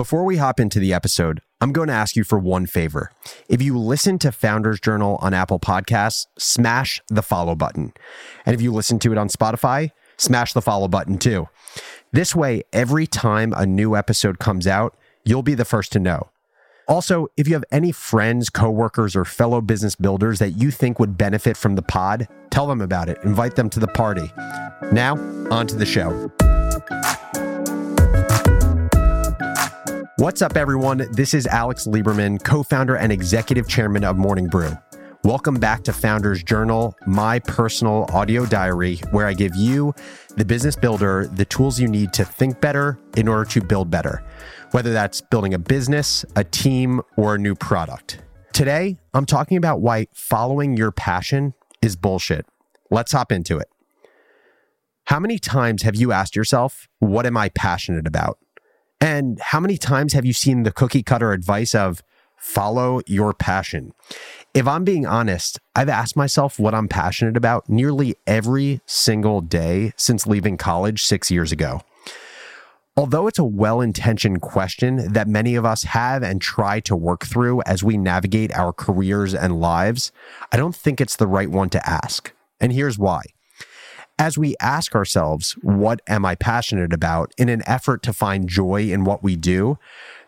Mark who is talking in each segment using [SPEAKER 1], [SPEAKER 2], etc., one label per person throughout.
[SPEAKER 1] Before we hop into the episode, I'm going to ask you for one favor. If you listen to Founders Journal on Apple Podcasts, smash the follow button. And if you listen to it on Spotify, smash the follow button too. This way, every time a new episode comes out, you'll be the first to know. Also, if you have any friends, coworkers, or fellow business builders that you think would benefit from the pod, tell them about it. Invite them to the party. Now, on to the show. What's up, everyone? This is Alex Lieberman, co founder and executive chairman of Morning Brew. Welcome back to Founders Journal, my personal audio diary, where I give you, the business builder, the tools you need to think better in order to build better, whether that's building a business, a team, or a new product. Today, I'm talking about why following your passion is bullshit. Let's hop into it. How many times have you asked yourself, What am I passionate about? And how many times have you seen the cookie cutter advice of follow your passion? If I'm being honest, I've asked myself what I'm passionate about nearly every single day since leaving college six years ago. Although it's a well intentioned question that many of us have and try to work through as we navigate our careers and lives, I don't think it's the right one to ask. And here's why as we ask ourselves, what am I passionate about in an effort to find joy in what we do,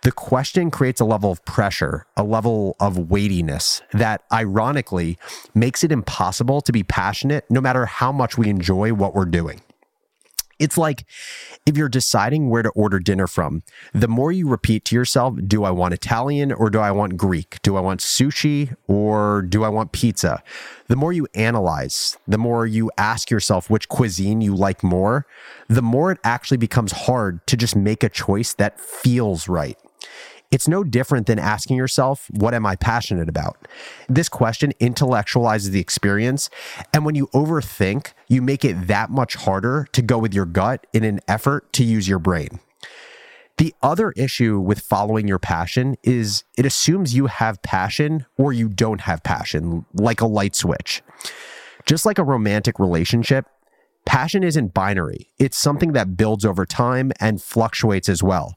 [SPEAKER 1] the question creates a level of pressure, a level of weightiness that ironically makes it impossible to be passionate no matter how much we enjoy what we're doing. It's like if you're deciding where to order dinner from, the more you repeat to yourself, do I want Italian or do I want Greek? Do I want sushi or do I want pizza? The more you analyze, the more you ask yourself which cuisine you like more, the more it actually becomes hard to just make a choice that feels right. It's no different than asking yourself, What am I passionate about? This question intellectualizes the experience. And when you overthink, you make it that much harder to go with your gut in an effort to use your brain. The other issue with following your passion is it assumes you have passion or you don't have passion, like a light switch. Just like a romantic relationship, Passion isn't binary. It's something that builds over time and fluctuates as well.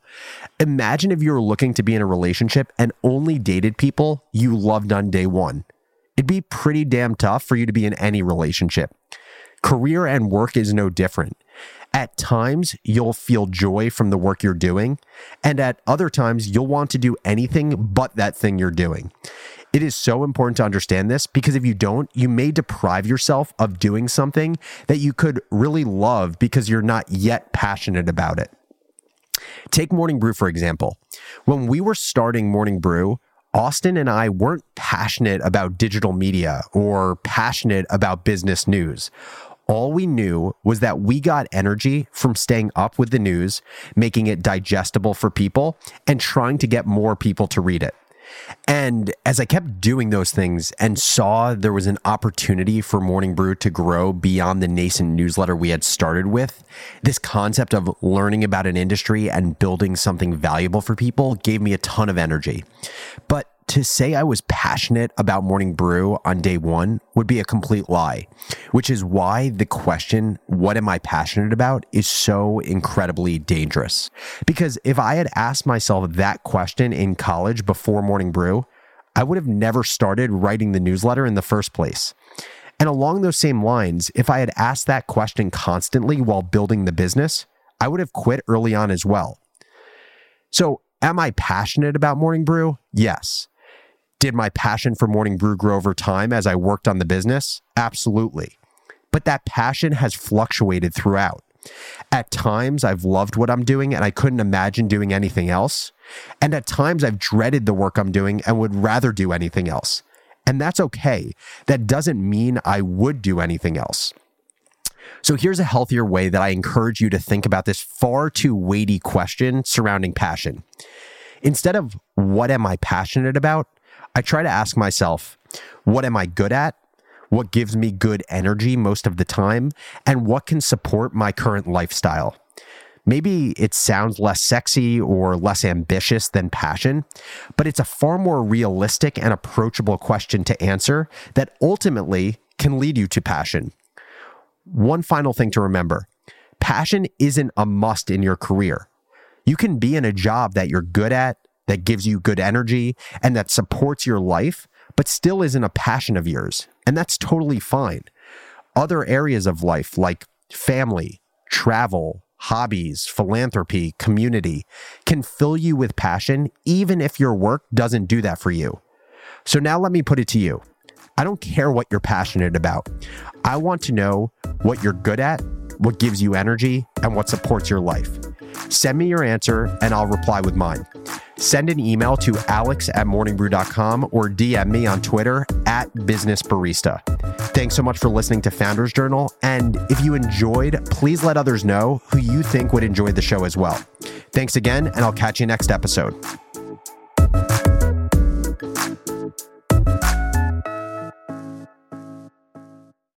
[SPEAKER 1] Imagine if you were looking to be in a relationship and only dated people you loved on day one. It'd be pretty damn tough for you to be in any relationship. Career and work is no different. At times, you'll feel joy from the work you're doing, and at other times, you'll want to do anything but that thing you're doing. It is so important to understand this because if you don't, you may deprive yourself of doing something that you could really love because you're not yet passionate about it. Take Morning Brew, for example. When we were starting Morning Brew, Austin and I weren't passionate about digital media or passionate about business news. All we knew was that we got energy from staying up with the news, making it digestible for people, and trying to get more people to read it. And as I kept doing those things and saw there was an opportunity for Morning Brew to grow beyond the nascent newsletter we had started with, this concept of learning about an industry and building something valuable for people gave me a ton of energy. But to say I was passionate about morning brew on day one would be a complete lie, which is why the question, what am I passionate about, is so incredibly dangerous. Because if I had asked myself that question in college before morning brew, I would have never started writing the newsletter in the first place. And along those same lines, if I had asked that question constantly while building the business, I would have quit early on as well. So, am I passionate about morning brew? Yes. Did my passion for morning brew grow over time as I worked on the business? Absolutely. But that passion has fluctuated throughout. At times, I've loved what I'm doing and I couldn't imagine doing anything else. And at times, I've dreaded the work I'm doing and would rather do anything else. And that's okay. That doesn't mean I would do anything else. So here's a healthier way that I encourage you to think about this far too weighty question surrounding passion. Instead of what am I passionate about, I try to ask myself, what am I good at? What gives me good energy most of the time? And what can support my current lifestyle? Maybe it sounds less sexy or less ambitious than passion, but it's a far more realistic and approachable question to answer that ultimately can lead you to passion. One final thing to remember passion isn't a must in your career. You can be in a job that you're good at, that gives you good energy, and that supports your life, but still isn't a passion of yours. And that's totally fine. Other areas of life, like family, travel, hobbies, philanthropy, community, can fill you with passion, even if your work doesn't do that for you. So now let me put it to you. I don't care what you're passionate about. I want to know what you're good at, what gives you energy, and what supports your life. Send me your answer and I'll reply with mine. Send an email to alex at morningbrew.com or DM me on Twitter at businessbarista. Thanks so much for listening to Founders Journal. And if you enjoyed, please let others know who you think would enjoy the show as well. Thanks again, and I'll catch you next episode.